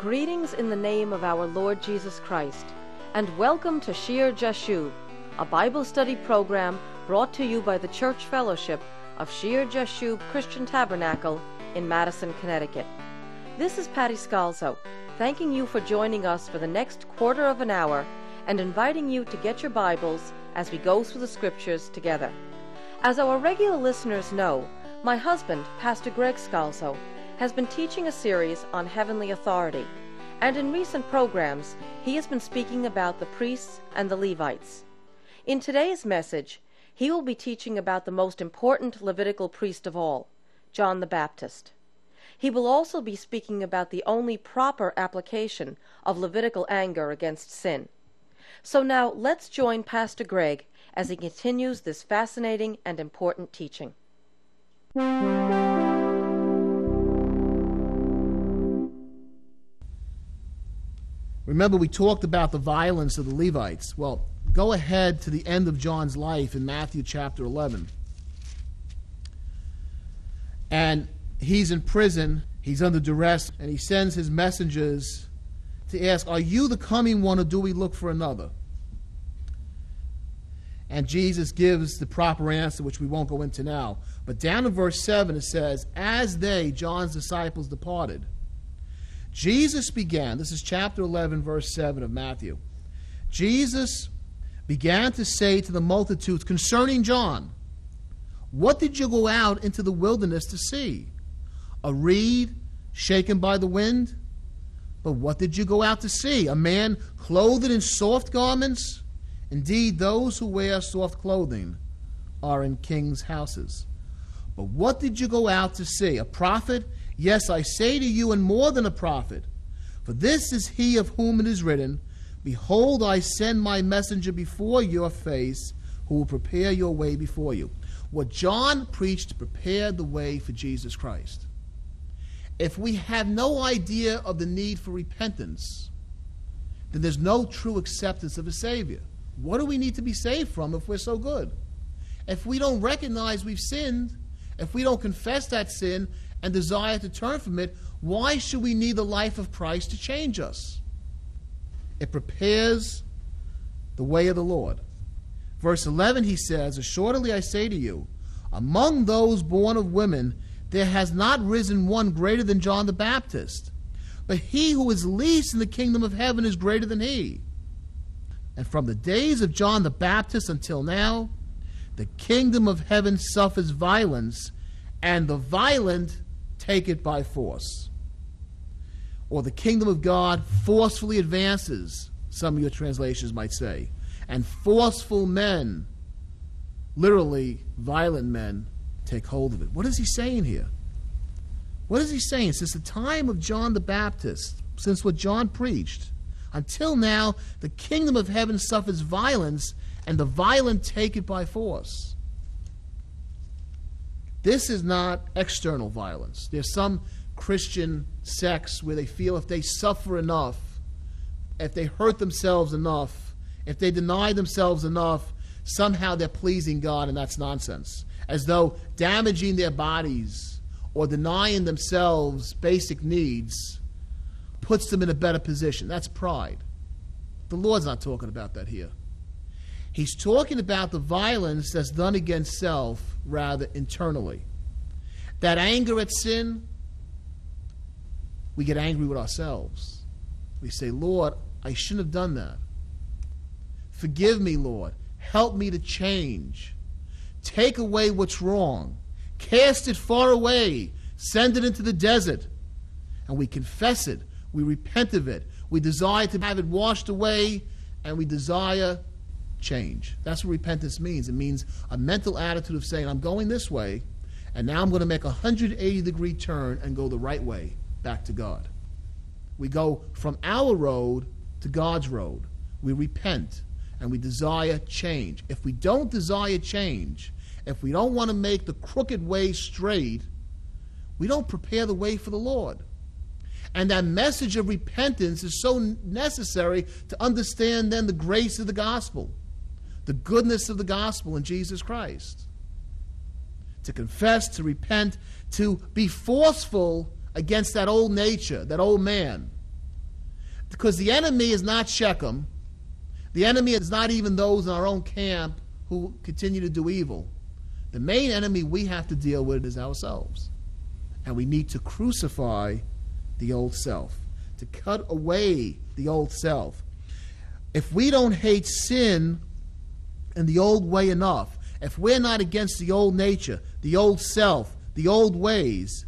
Greetings in the name of our Lord Jesus Christ, and welcome to Shear Jashub, a Bible study program brought to you by the Church Fellowship of Shear Jashub Christian Tabernacle in Madison, Connecticut. This is Patty Scalzo, thanking you for joining us for the next quarter of an hour and inviting you to get your Bibles as we go through the Scriptures together. As our regular listeners know, my husband, Pastor Greg Scalzo, has been teaching a series on heavenly authority, and in recent programs, he has been speaking about the priests and the Levites. In today's message, he will be teaching about the most important Levitical priest of all, John the Baptist. He will also be speaking about the only proper application of Levitical anger against sin. So now let's join Pastor Greg as he continues this fascinating and important teaching. Remember, we talked about the violence of the Levites. Well, go ahead to the end of John's life in Matthew chapter 11. And he's in prison, he's under duress, and he sends his messengers to ask, Are you the coming one, or do we look for another? And Jesus gives the proper answer, which we won't go into now. But down in verse 7, it says, As they, John's disciples, departed, Jesus began, this is chapter 11, verse 7 of Matthew. Jesus began to say to the multitudes concerning John, What did you go out into the wilderness to see? A reed shaken by the wind? But what did you go out to see? A man clothed in soft garments? Indeed, those who wear soft clothing are in kings' houses. But what did you go out to see? A prophet? Yes, I say to you, and more than a prophet. For this is he of whom it is written, Behold, I send my messenger before your face, who will prepare your way before you. What John preached to prepare the way for Jesus Christ. If we have no idea of the need for repentance, then there's no true acceptance of a Savior. What do we need to be saved from if we're so good? If we don't recognize we've sinned, if we don't confess that sin and desire to turn from it, why should we need the life of Christ to change us? It prepares the way of the Lord. Verse 11, he says, Assuredly I say to you, among those born of women, there has not risen one greater than John the Baptist. But he who is least in the kingdom of heaven is greater than he. And from the days of John the Baptist until now, the kingdom of heaven suffers violence, and the violent take it by force. Or the kingdom of God forcefully advances, some of your translations might say. And forceful men, literally violent men, take hold of it. What is he saying here? What is he saying? Since the time of John the Baptist, since what John preached, until now, the kingdom of heaven suffers violence, and the violent take it by force. This is not external violence. There's some Christian sects where they feel if they suffer enough, if they hurt themselves enough, if they deny themselves enough, somehow they're pleasing God, and that's nonsense. As though damaging their bodies or denying themselves basic needs puts them in a better position. That's pride. The Lord's not talking about that here. He's talking about the violence that's done against self rather internally. That anger at sin, we get angry with ourselves. We say, Lord, I shouldn't have done that. Forgive me, Lord. Help me to change. Take away what's wrong. Cast it far away. Send it into the desert. And we confess it. We repent of it. We desire to have it washed away. And we desire change. That's what repentance means. It means a mental attitude of saying, I'm going this way, and now I'm going to make a 180 degree turn and go the right way back to God. We go from our road to God's road. We repent and we desire change. If we don't desire change, if we don't want to make the crooked way straight, we don't prepare the way for the Lord. And that message of repentance is so necessary to understand then the grace of the gospel the goodness of the gospel in Jesus Christ. To confess, to repent, to be forceful against that old nature, that old man. Because the enemy is not Shechem. The enemy is not even those in our own camp who continue to do evil. The main enemy we have to deal with is ourselves. And we need to crucify the old self, to cut away the old self. If we don't hate sin in the old way enough, if we're not against the old nature, the old self, the old ways,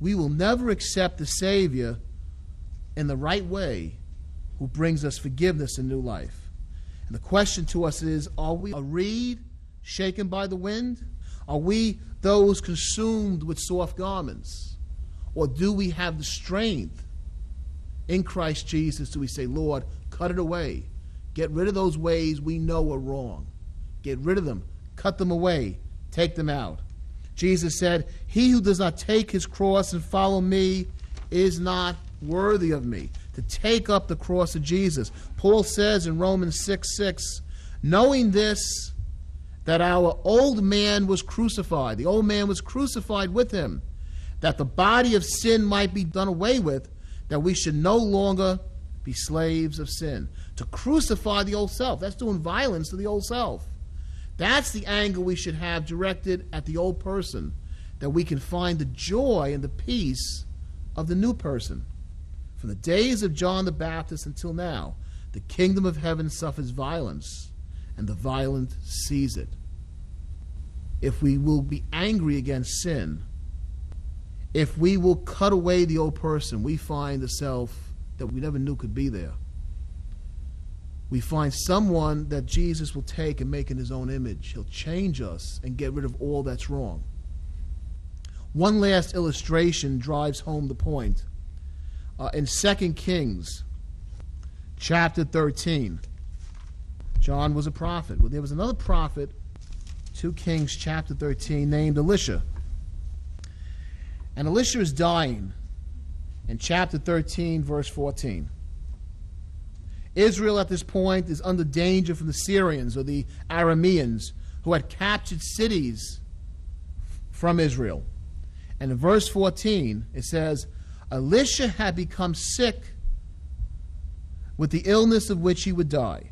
we will never accept the Savior in the right way who brings us forgiveness and new life. And the question to us is are we a reed shaken by the wind? Are we those consumed with soft garments? Or do we have the strength in Christ Jesus? Do we say, Lord, cut it away? Get rid of those ways we know are wrong. Get rid of them. Cut them away. Take them out. Jesus said, He who does not take his cross and follow me is not worthy of me. To take up the cross of Jesus. Paul says in Romans 6 6, knowing this, that our old man was crucified. The old man was crucified with him, that the body of sin might be done away with, that we should no longer be slaves of sin. To crucify the old self, that's doing violence to the old self. That's the anger we should have directed at the old person, that we can find the joy and the peace of the new person. From the days of John the Baptist until now, the kingdom of heaven suffers violence, and the violent seize it. If we will be angry against sin, if we will cut away the old person, we find the self that we never knew could be there we find someone that Jesus will take and make in his own image. He'll change us and get rid of all that's wrong. One last illustration drives home the point. Uh, in 2 Kings chapter 13, John was a prophet. Well, there was another prophet, 2 Kings chapter 13, named Elisha. And Elisha is dying in chapter 13, verse 14. Israel at this point is under danger from the Syrians or the Arameans who had captured cities from Israel. And in verse 14, it says, Elisha had become sick with the illness of which he would die.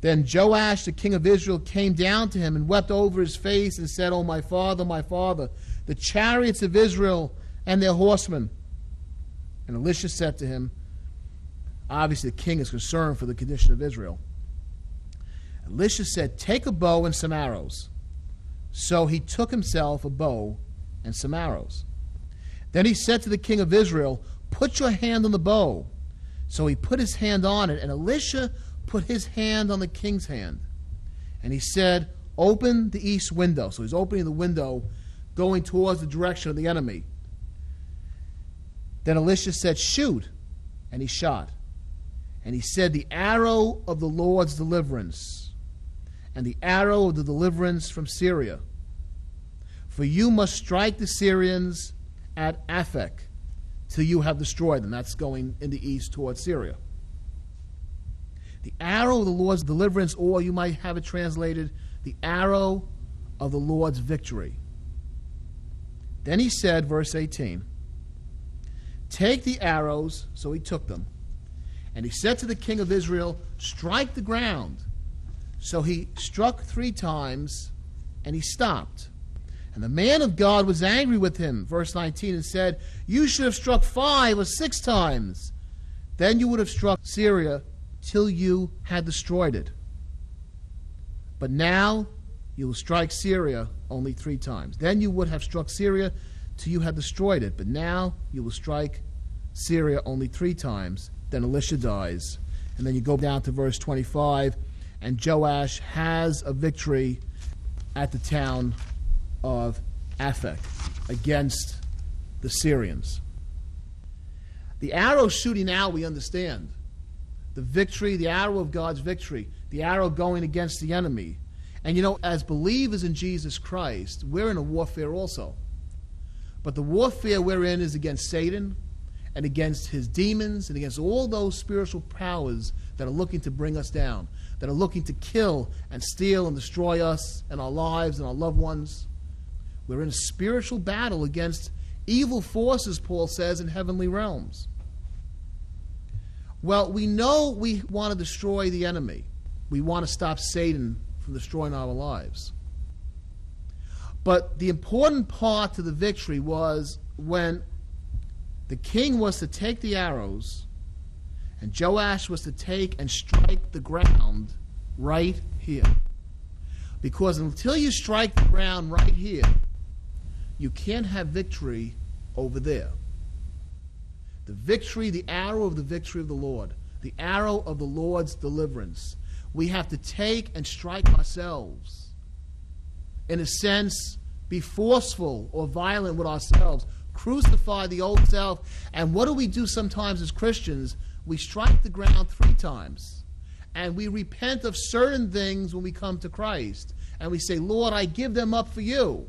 Then Joash, the king of Israel, came down to him and wept over his face and said, Oh, my father, my father, the chariots of Israel and their horsemen. And Elisha said to him, Obviously, the king is concerned for the condition of Israel. Elisha said, Take a bow and some arrows. So he took himself a bow and some arrows. Then he said to the king of Israel, Put your hand on the bow. So he put his hand on it, and Elisha put his hand on the king's hand. And he said, Open the east window. So he's opening the window, going towards the direction of the enemy. Then Elisha said, Shoot. And he shot. And he said, The arrow of the Lord's deliverance, and the arrow of the deliverance from Syria. For you must strike the Syrians at Aphek till you have destroyed them. That's going in the east towards Syria. The arrow of the Lord's deliverance, or you might have it translated, the arrow of the Lord's victory. Then he said, verse 18, Take the arrows. So he took them and he said to the king of Israel, Strike the ground. So he struck three times, and he stopped. And the man of God was angry with him, verse 19, and said, You should have struck five or six times. Then you would have struck Syria till you had destroyed it. But now you will strike Syria only three times. Then you would have struck Syria till you had destroyed it. But now you will strike Syria only three times. Then Elisha dies. And then you go down to verse 25, and Joash has a victory at the town of Aphek against the Syrians. The arrow shooting out, we understand. The victory, the arrow of God's victory, the arrow going against the enemy. And you know, as believers in Jesus Christ, we're in a warfare also. But the warfare we're in is against Satan, and against his demons and against all those spiritual powers that are looking to bring us down, that are looking to kill and steal and destroy us and our lives and our loved ones. We're in a spiritual battle against evil forces, Paul says, in heavenly realms. Well, we know we want to destroy the enemy. We want to stop Satan from destroying our lives. But the important part to the victory was when the king was to take the arrows and Joash was to take and strike the ground right here. Because until you strike the ground right here, you can't have victory over there. The victory, the arrow of the victory of the Lord, the arrow of the Lord's deliverance. We have to take and strike ourselves. In a sense, be forceful or violent with ourselves, crucify the old self. And what do we do sometimes as Christians? We strike the ground three times. And we repent of certain things when we come to Christ. And we say, Lord, I give them up for you.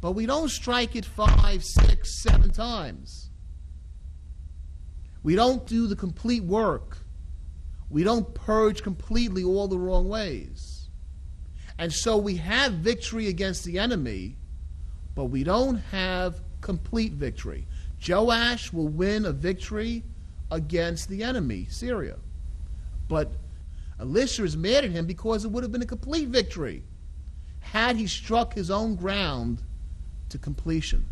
But we don't strike it five, six, seven times. We don't do the complete work. We don't purge completely all the wrong ways. And so we have victory against the enemy, but we don't have complete victory. Joash will win a victory against the enemy, Syria. But Elisha is mad at him because it would have been a complete victory had he struck his own ground to completion.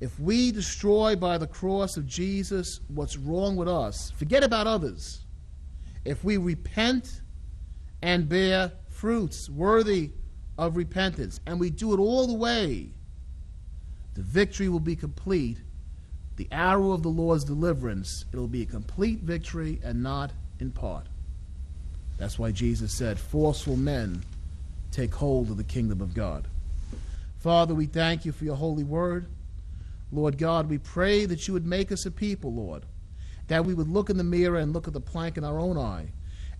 If we destroy by the cross of Jesus what's wrong with us, forget about others. If we repent and bear fruits worthy of repentance, and we do it all the way, the victory will be complete. The arrow of the Lord's deliverance, it'll be a complete victory and not in part. That's why Jesus said, Forceful men take hold of the kingdom of God. Father, we thank you for your holy word. Lord God, we pray that you would make us a people, Lord, that we would look in the mirror and look at the plank in our own eye.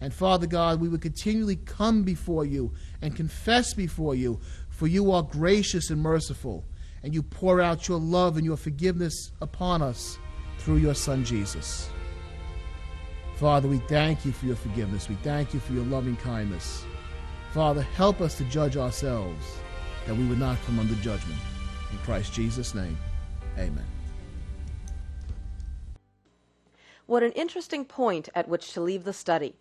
And Father God, we would continually come before you and confess before you, for you are gracious and merciful, and you pour out your love and your forgiveness upon us through your Son Jesus. Father, we thank you for your forgiveness. We thank you for your loving kindness. Father, help us to judge ourselves that we would not come under judgment. In Christ Jesus' name, amen. What an interesting point at which to leave the study.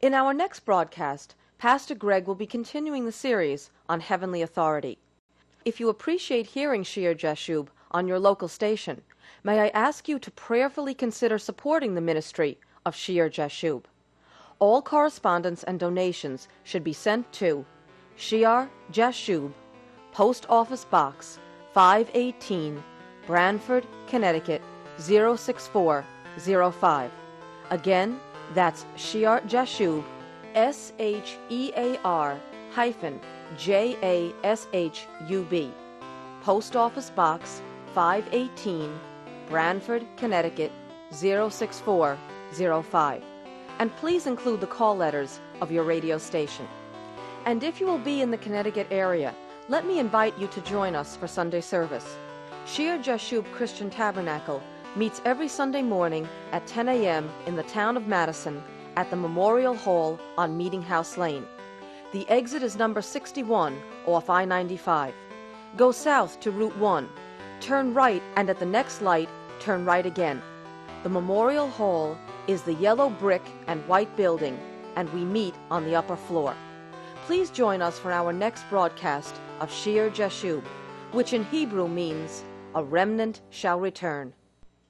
In our next broadcast, Pastor Greg will be continuing the series on heavenly authority. If you appreciate hearing Shear Jashub on your local station, may I ask you to prayerfully consider supporting the ministry of Shear Jashub. All correspondence and donations should be sent to Shear Jashub, Post Office Box 518, Branford, Connecticut 06405. Again, that's Shear Jashub, S H E A R hyphen J A S H U B. Post Office Box 518, Branford, Connecticut 06405. And please include the call letters of your radio station. And if you will be in the Connecticut area, let me invite you to join us for Sunday service. Shear Jashub Christian Tabernacle meets every Sunday morning at 10 a.m. in the town of Madison at the Memorial Hall on Meeting House Lane. The exit is number 61 off I 95. Go south to Route 1, turn right, and at the next light, turn right again. The Memorial Hall is the yellow brick and white building, and we meet on the upper floor. Please join us for our next broadcast of Shear Jashub, which in Hebrew means, A remnant shall return.